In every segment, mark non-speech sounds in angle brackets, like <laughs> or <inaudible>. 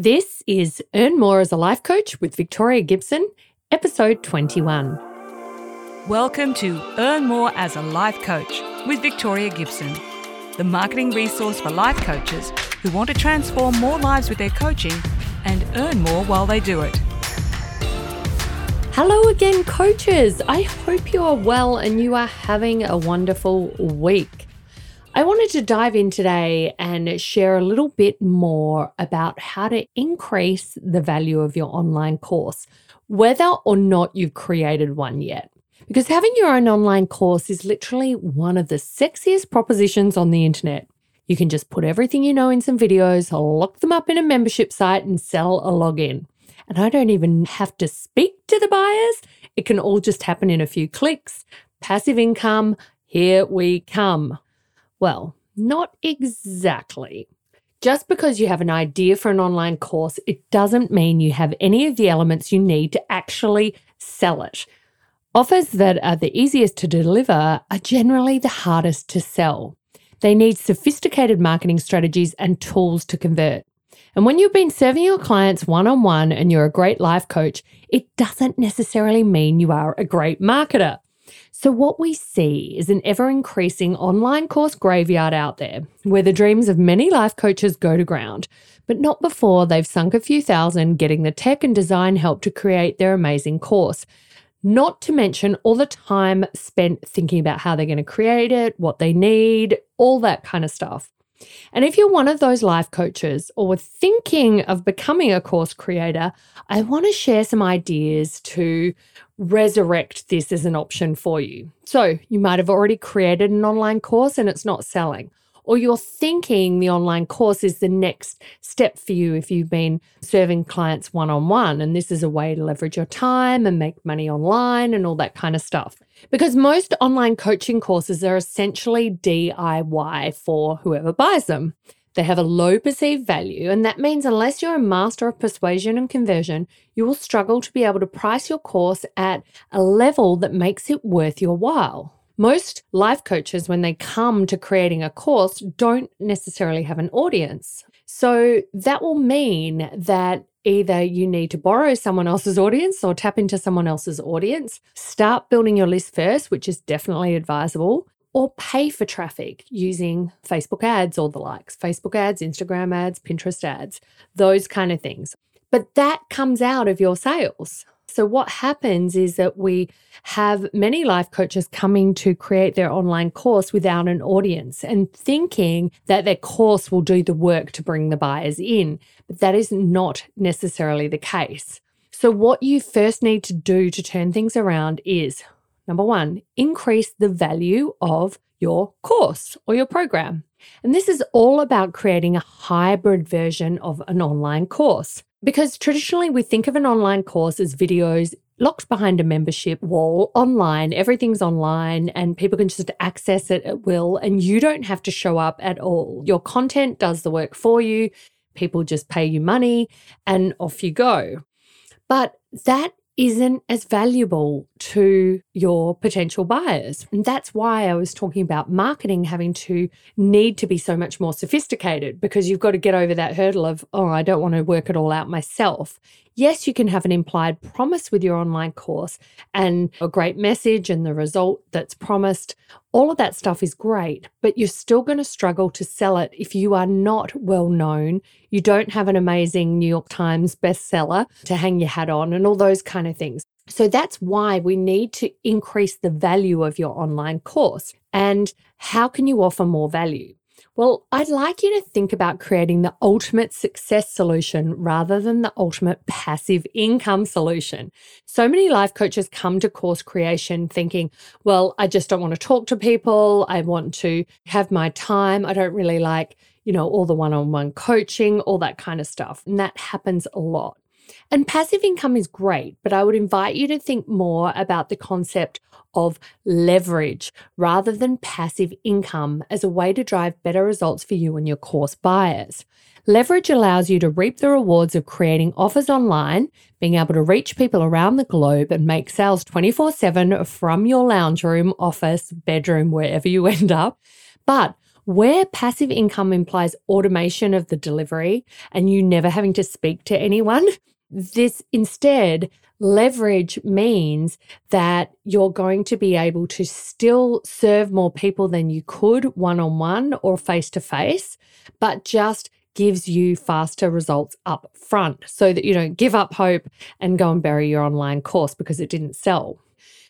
This is Earn More as a Life Coach with Victoria Gibson, episode 21. Welcome to Earn More as a Life Coach with Victoria Gibson, the marketing resource for life coaches who want to transform more lives with their coaching and earn more while they do it. Hello again, coaches. I hope you are well and you are having a wonderful week. I wanted to dive in today and share a little bit more about how to increase the value of your online course, whether or not you've created one yet. Because having your own online course is literally one of the sexiest propositions on the internet. You can just put everything you know in some videos, lock them up in a membership site, and sell a login. And I don't even have to speak to the buyers. It can all just happen in a few clicks. Passive income, here we come. Well, not exactly. Just because you have an idea for an online course, it doesn't mean you have any of the elements you need to actually sell it. Offers that are the easiest to deliver are generally the hardest to sell. They need sophisticated marketing strategies and tools to convert. And when you've been serving your clients one on one and you're a great life coach, it doesn't necessarily mean you are a great marketer. So, what we see is an ever increasing online course graveyard out there where the dreams of many life coaches go to ground, but not before they've sunk a few thousand getting the tech and design help to create their amazing course. Not to mention all the time spent thinking about how they're going to create it, what they need, all that kind of stuff. And if you're one of those life coaches or were thinking of becoming a course creator, I want to share some ideas to resurrect this as an option for you. So, you might have already created an online course and it's not selling or you're thinking the online course is the next step for you if you've been serving clients one on one. And this is a way to leverage your time and make money online and all that kind of stuff. Because most online coaching courses are essentially DIY for whoever buys them. They have a low perceived value, and that means unless you're a master of persuasion and conversion, you will struggle to be able to price your course at a level that makes it worth your while. Most life coaches, when they come to creating a course, don't necessarily have an audience. So that will mean that either you need to borrow someone else's audience or tap into someone else's audience, start building your list first, which is definitely advisable, or pay for traffic using Facebook ads or the likes Facebook ads, Instagram ads, Pinterest ads, those kind of things. But that comes out of your sales. So, what happens is that we have many life coaches coming to create their online course without an audience and thinking that their course will do the work to bring the buyers in. But that is not necessarily the case. So, what you first need to do to turn things around is number one, increase the value of your course or your program. And this is all about creating a hybrid version of an online course. Because traditionally, we think of an online course as videos locked behind a membership wall online. Everything's online and people can just access it at will, and you don't have to show up at all. Your content does the work for you. People just pay you money and off you go. But that isn't as valuable to your potential buyers. And that's why I was talking about marketing having to need to be so much more sophisticated because you've got to get over that hurdle of, oh, I don't want to work it all out myself. Yes, you can have an implied promise with your online course and a great message and the result that's promised. All of that stuff is great, but you're still going to struggle to sell it if you are not well known. You don't have an amazing New York Times bestseller to hang your hat on and all those kind of things. So that's why we need to increase the value of your online course. And how can you offer more value? Well, I'd like you to think about creating the ultimate success solution rather than the ultimate passive income solution. So many life coaches come to course creation thinking, well, I just don't want to talk to people. I want to have my time. I don't really like, you know, all the one on one coaching, all that kind of stuff. And that happens a lot. And passive income is great, but I would invite you to think more about the concept of leverage rather than passive income as a way to drive better results for you and your course buyers. Leverage allows you to reap the rewards of creating offers online, being able to reach people around the globe and make sales 24 7 from your lounge room, office, bedroom, wherever you <laughs> end up. But where passive income implies automation of the delivery and you never having to speak to anyone, this instead leverage means that you're going to be able to still serve more people than you could one on one or face to face, but just gives you faster results up front so that you don't give up hope and go and bury your online course because it didn't sell.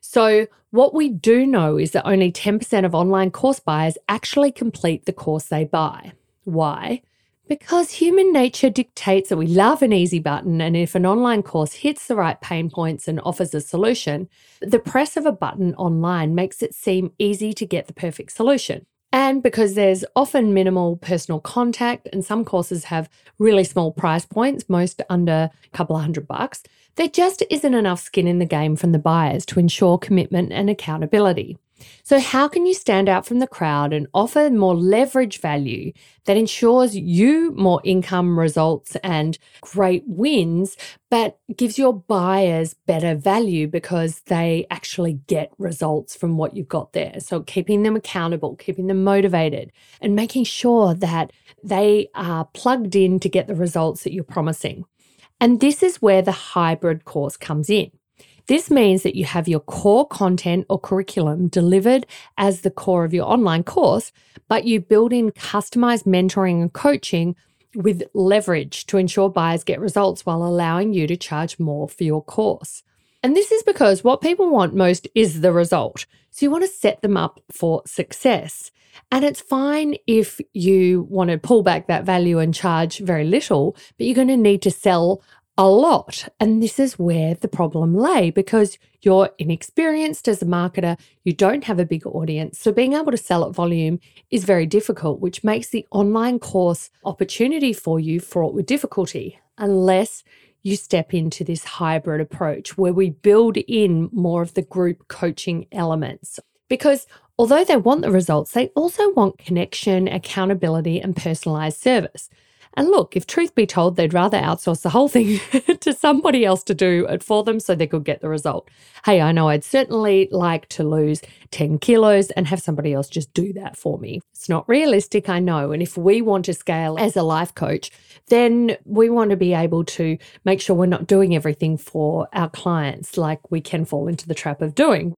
So, what we do know is that only 10% of online course buyers actually complete the course they buy. Why? Because human nature dictates that we love an easy button, and if an online course hits the right pain points and offers a solution, the press of a button online makes it seem easy to get the perfect solution. And because there's often minimal personal contact, and some courses have really small price points, most under a couple of hundred bucks, there just isn't enough skin in the game from the buyers to ensure commitment and accountability. So, how can you stand out from the crowd and offer more leverage value that ensures you more income results and great wins, but gives your buyers better value because they actually get results from what you've got there? So, keeping them accountable, keeping them motivated, and making sure that they are plugged in to get the results that you're promising. And this is where the hybrid course comes in. This means that you have your core content or curriculum delivered as the core of your online course, but you build in customized mentoring and coaching with leverage to ensure buyers get results while allowing you to charge more for your course. And this is because what people want most is the result. So you want to set them up for success. And it's fine if you want to pull back that value and charge very little, but you're going to need to sell a lot. And this is where the problem lay because you're inexperienced as a marketer, you don't have a big audience. So being able to sell at volume is very difficult, which makes the online course opportunity for you fraught with difficulty unless you step into this hybrid approach where we build in more of the group coaching elements. Because although they want the results, they also want connection, accountability, and personalized service. And look, if truth be told, they'd rather outsource the whole thing <laughs> to somebody else to do it for them so they could get the result. Hey, I know I'd certainly like to lose 10 kilos and have somebody else just do that for me. It's not realistic, I know. And if we want to scale as a life coach, then we want to be able to make sure we're not doing everything for our clients like we can fall into the trap of doing.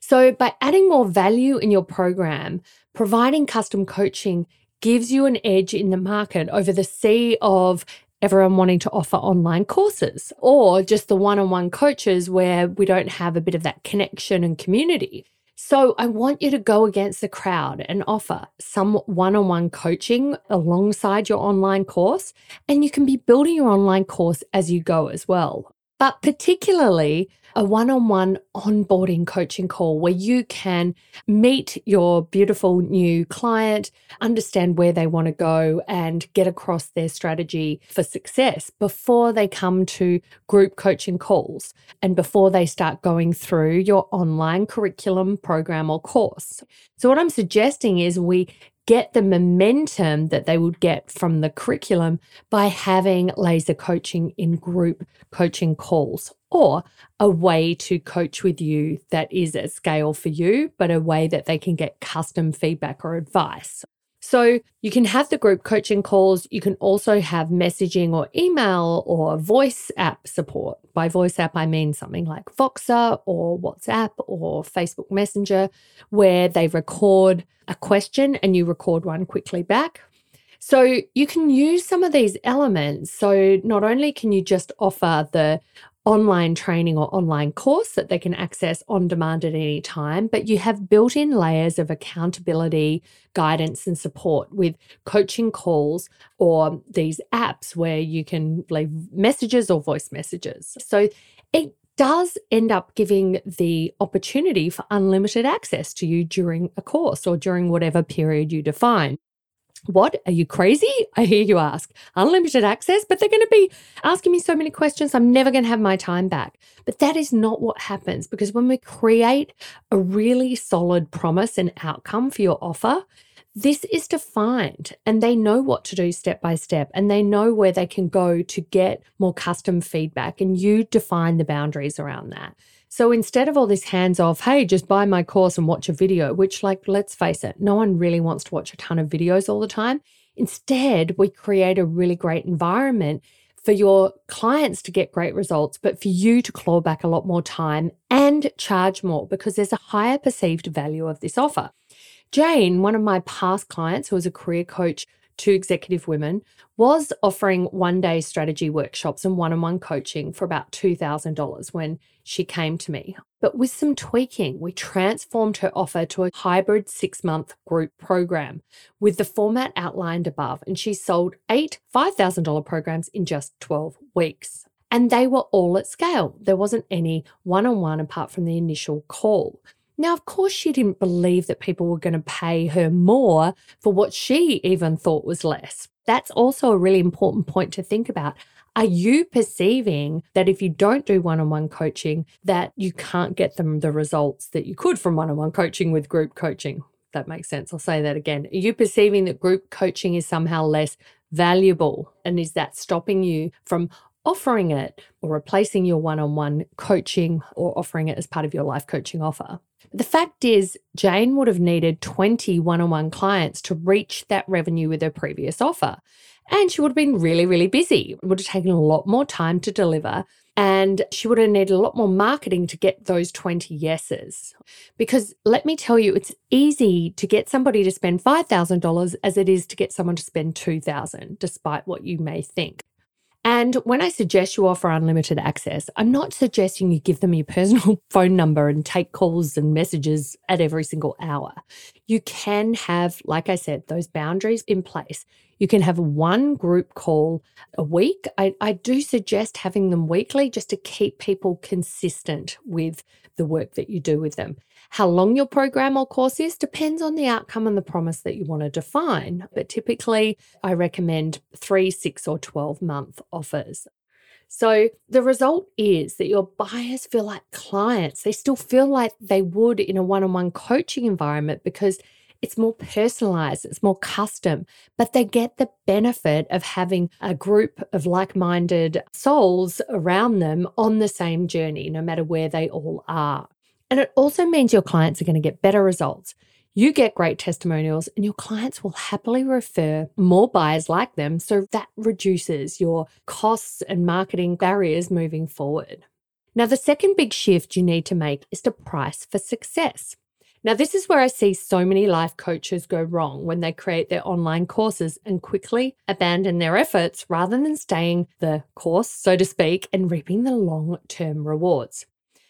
So, by adding more value in your program, providing custom coaching gives you an edge in the market over the sea of everyone wanting to offer online courses or just the one on one coaches where we don't have a bit of that connection and community. So, I want you to go against the crowd and offer some one on one coaching alongside your online course. And you can be building your online course as you go as well. But particularly, a one on one onboarding coaching call where you can meet your beautiful new client, understand where they want to go, and get across their strategy for success before they come to group coaching calls and before they start going through your online curriculum, program, or course. So, what I'm suggesting is we get the momentum that they would get from the curriculum by having laser coaching in group coaching calls or a way to coach with you that is at scale for you, but a way that they can get custom feedback or advice. So you can have the group coaching calls. You can also have messaging or email or voice app support. By voice app, I mean something like Voxer or WhatsApp or Facebook Messenger, where they record a question and you record one quickly back. So you can use some of these elements. So not only can you just offer the online training or online course that they can access on demand at any time, but you have built in layers of accountability, guidance, and support with coaching calls or these apps where you can leave messages or voice messages. So it does end up giving the opportunity for unlimited access to you during a course or during whatever period you define. What? Are you crazy? I hear you ask. Unlimited access, but they're going to be asking me so many questions. I'm never going to have my time back. But that is not what happens because when we create a really solid promise and outcome for your offer, This is defined and they know what to do step by step and they know where they can go to get more custom feedback. And you define the boundaries around that. So instead of all this hands off, hey, just buy my course and watch a video, which, like, let's face it, no one really wants to watch a ton of videos all the time. Instead, we create a really great environment for your clients to get great results, but for you to claw back a lot more time and charge more because there's a higher perceived value of this offer. Jane, one of my past clients who was a career coach to executive women, was offering one day strategy workshops and one on one coaching for about $2,000 when she came to me. But with some tweaking, we transformed her offer to a hybrid six month group program with the format outlined above. And she sold eight $5,000 programs in just 12 weeks. And they were all at scale. There wasn't any one on one apart from the initial call. Now, of course, she didn't believe that people were going to pay her more for what she even thought was less. That's also a really important point to think about. Are you perceiving that if you don't do one on one coaching, that you can't get them the results that you could from one on one coaching with group coaching? That makes sense. I'll say that again. Are you perceiving that group coaching is somehow less valuable? And is that stopping you from offering it or replacing your one on one coaching or offering it as part of your life coaching offer? The fact is, Jane would have needed 20 one on one clients to reach that revenue with her previous offer. And she would have been really, really busy. It would have taken a lot more time to deliver. And she would have needed a lot more marketing to get those 20 yeses. Because let me tell you, it's easy to get somebody to spend $5,000 as it is to get someone to spend 2,000, despite what you may think. And when I suggest you offer unlimited access, I'm not suggesting you give them your personal <laughs> phone number and take calls and messages at every single hour. You can have, like I said, those boundaries in place. You can have one group call a week. I, I do suggest having them weekly just to keep people consistent with the work that you do with them. How long your program or course is depends on the outcome and the promise that you want to define. But typically, I recommend three, six, or 12 month offers. So the result is that your buyers feel like clients. They still feel like they would in a one on one coaching environment because it's more personalized, it's more custom, but they get the benefit of having a group of like minded souls around them on the same journey, no matter where they all are. And it also means your clients are going to get better results. You get great testimonials, and your clients will happily refer more buyers like them. So that reduces your costs and marketing barriers moving forward. Now, the second big shift you need to make is to price for success. Now, this is where I see so many life coaches go wrong when they create their online courses and quickly abandon their efforts rather than staying the course, so to speak, and reaping the long term rewards.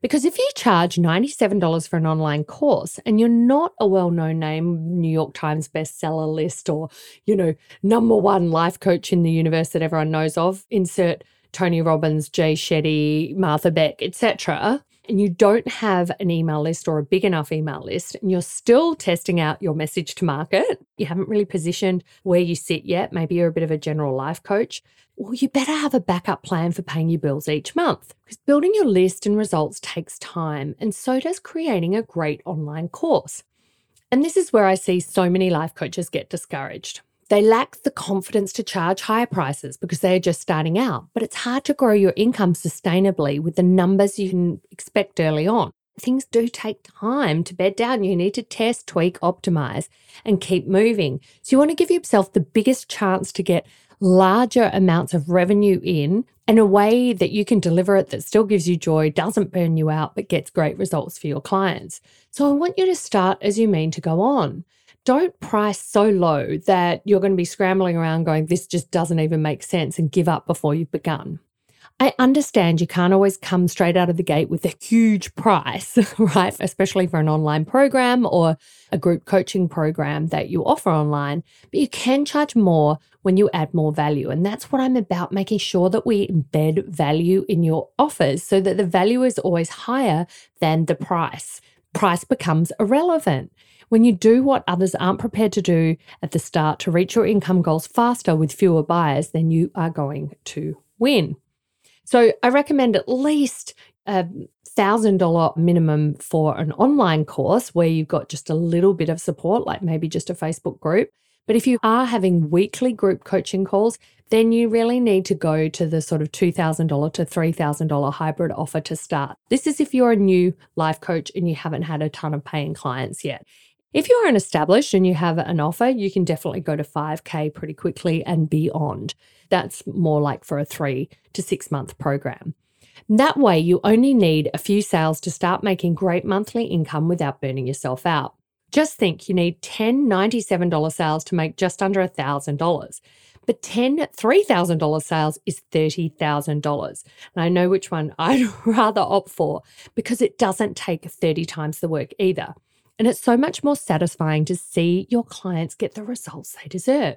Because if you charge $97 for an online course and you're not a well known name, New York Times bestseller list, or, you know, number one life coach in the universe that everyone knows of, insert Tony Robbins, Jay Shetty, Martha Beck, etc and you don't have an email list or a big enough email list, and you're still testing out your message to market, you haven't really positioned where you sit yet, maybe you're a bit of a general life coach, well, you better have a backup plan for paying your bills each month because building your list and results takes time, and so does creating a great online course. And this is where I see so many life coaches get discouraged. They lack the confidence to charge higher prices because they are just starting out, but it's hard to grow your income sustainably with the numbers you can expect early on. Things do take time to bed down. You need to test, tweak, optimize, and keep moving. So, you want to give yourself the biggest chance to get larger amounts of revenue in in a way that you can deliver it that still gives you joy, doesn't burn you out, but gets great results for your clients. So, I want you to start as you mean to go on don't price so low that you're going to be scrambling around going, this just doesn't even make sense and give up before you've begun. I understand you can't always come straight out of the gate with a huge price, <laughs> right? Especially for an online program or a group coaching program that you offer online, but you can charge more when you add more value. And that's what I'm about making sure that we embed value in your offers so that the value is always higher than the price. Price becomes irrelevant. When you do what others aren't prepared to do at the start to reach your income goals faster with fewer buyers, then you are going to win. So I recommend at least a thousand dollar minimum for an online course where you've got just a little bit of support, like maybe just a Facebook group. But if you are having weekly group coaching calls, then you really need to go to the sort of $2,000 to $3,000 hybrid offer to start. This is if you're a new life coach and you haven't had a ton of paying clients yet. If you're an established and you have an offer, you can definitely go to 5K pretty quickly and beyond. That's more like for a three to six month program. That way, you only need a few sales to start making great monthly income without burning yourself out. Just think you need 10 $97 sales to make just under $1,000. But 10 $3,000 sales is $30,000. And I know which one <laughs> I'd rather opt for because it doesn't take 30 times the work either. And it's so much more satisfying to see your clients get the results they deserve.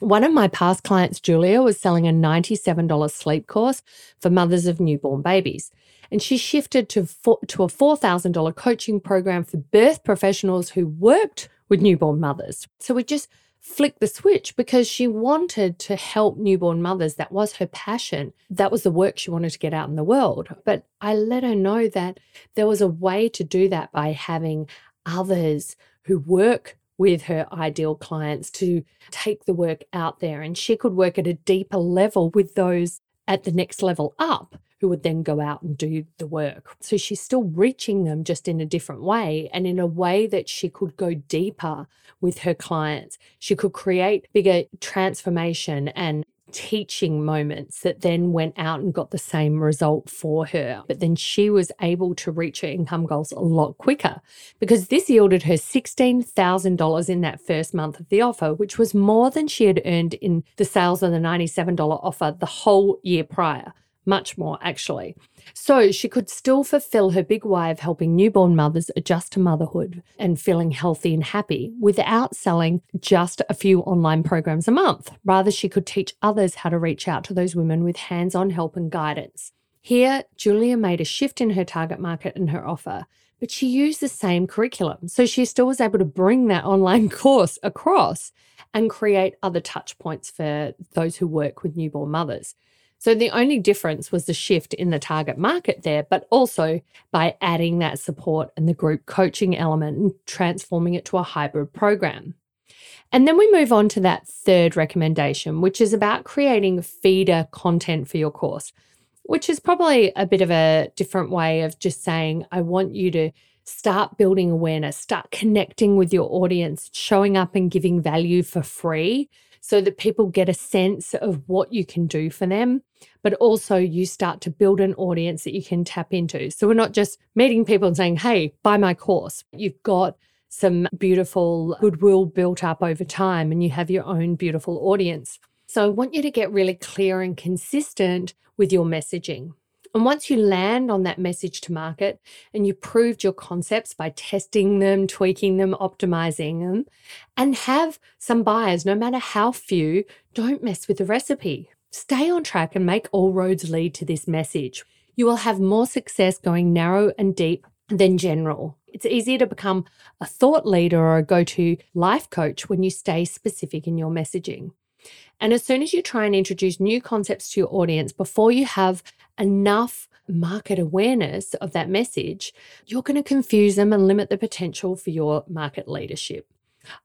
One of my past clients, Julia, was selling a $97 sleep course for mothers of newborn babies. And she shifted to, to a $4,000 coaching program for birth professionals who worked with newborn mothers. So we just flicked the switch because she wanted to help newborn mothers. That was her passion. That was the work she wanted to get out in the world. But I let her know that there was a way to do that by having others who work with her ideal clients to take the work out there. And she could work at a deeper level with those at the next level up who would then go out and do the work. So she's still reaching them just in a different way and in a way that she could go deeper with her clients. She could create bigger transformation and teaching moments that then went out and got the same result for her. But then she was able to reach her income goals a lot quicker because this yielded her $16,000 in that first month of the offer, which was more than she had earned in the sales of the $97 offer the whole year prior much more actually. So she could still fulfill her big why of helping newborn mothers adjust to motherhood and feeling healthy and happy without selling just a few online programs a month. Rather, she could teach others how to reach out to those women with hands on help and guidance. Here, Julia made a shift in her target market and her offer, but she used the same curriculum. So she still was able to bring that online <laughs> course across and create other touch points for those who work with newborn mothers. So the only difference was the shift in the target market there, but also by adding that support and the group coaching element and transforming it to a hybrid program. And then we move on to that third recommendation, which is about creating feeder content for your course, which is probably a bit of a different way of just saying, I want you to start building awareness, start connecting with your audience, showing up and giving value for free so that people get a sense of what you can do for them, but also you start to build an audience that you can tap into. So we're not just meeting people and saying, hey, buy my course. You've got some beautiful goodwill built up over time and you have your own beautiful audience. So I want you to get really clear and consistent with your messaging. And once you land on that message to market and you proved your concepts by testing them, tweaking them, optimizing them, and have some buyers, no matter how few, don't mess with the recipe. Stay on track and make all roads lead to this message. You will have more success going narrow and deep than general. It's easier to become a thought leader or a go to life coach when you stay specific in your messaging. And as soon as you try and introduce new concepts to your audience before you have enough market awareness of that message, you're going to confuse them and limit the potential for your market leadership.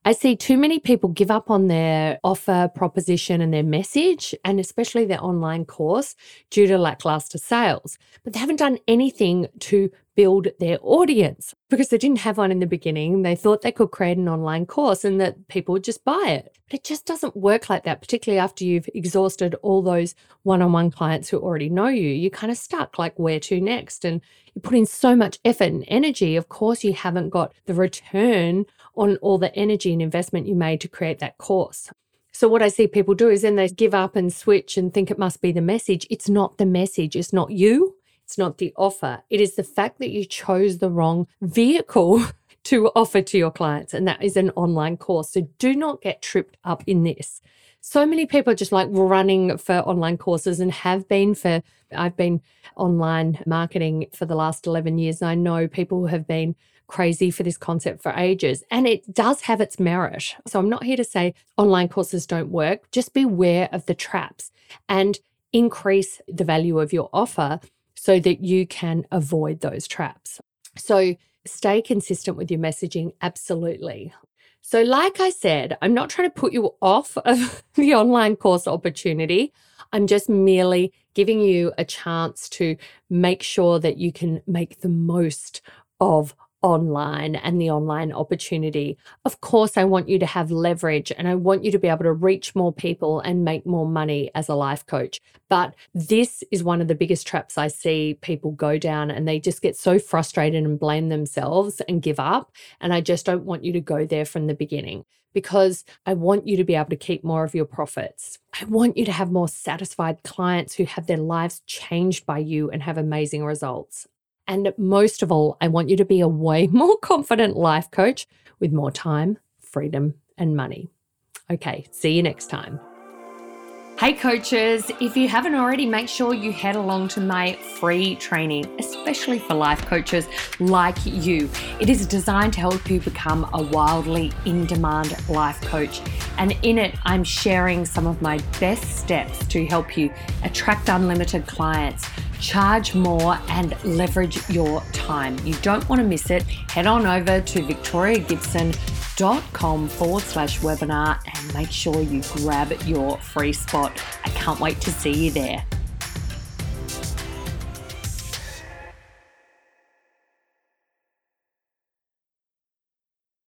I see too many people give up on their offer proposition and their message, and especially their online course, due to lackluster sales. But they haven't done anything to build their audience because they didn't have one in the beginning. They thought they could create an online course and that people would just buy it. But it just doesn't work like that, particularly after you've exhausted all those one on one clients who already know you. You're kind of stuck like, where to next? And you put in so much effort and energy. Of course, you haven't got the return on all the energy and investment you made to create that course. So, what I see people do is then they give up and switch and think it must be the message. It's not the message, it's not you, it's not the offer. It is the fact that you chose the wrong vehicle <laughs> to offer to your clients, and that is an online course. So, do not get tripped up in this. So many people are just like running for online courses and have been for, I've been online marketing for the last 11 years. And I know people have been crazy for this concept for ages. And it does have its merit. So I'm not here to say online courses don't work. Just beware of the traps. And increase the value of your offer so that you can avoid those traps. So stay consistent with your messaging, absolutely. So, like I said, I'm not trying to put you off <laughs> of the online course opportunity. I'm just merely giving you a chance to make sure that you can make the most of online and the online opportunity. Of course, I want you to have leverage and I want you to be able to reach more people and make more money as a life coach. But this is one of the biggest traps I see people go down and they just get so frustrated and blame themselves and give up. And I just don't want you to go there from the beginning because I want you to be able to keep more of your profits. I want you to have more satisfied clients who have their lives changed by you and have amazing results. And most of all, I want you to be a way <laughs> more confident life coach with more time, freedom, and money. Okay, see you next time. Hey, coaches, if you haven't already, make sure you head along to my free training, especially for life coaches like you. It is designed to help you become a wildly in demand life coach. And in it, I'm sharing some of my best steps to help you attract unlimited clients charge more, and leverage your time. You don't want to miss it. Head on over to victoriagibson.com forward slash webinar and make sure you grab your free spot. I can't wait to see you there.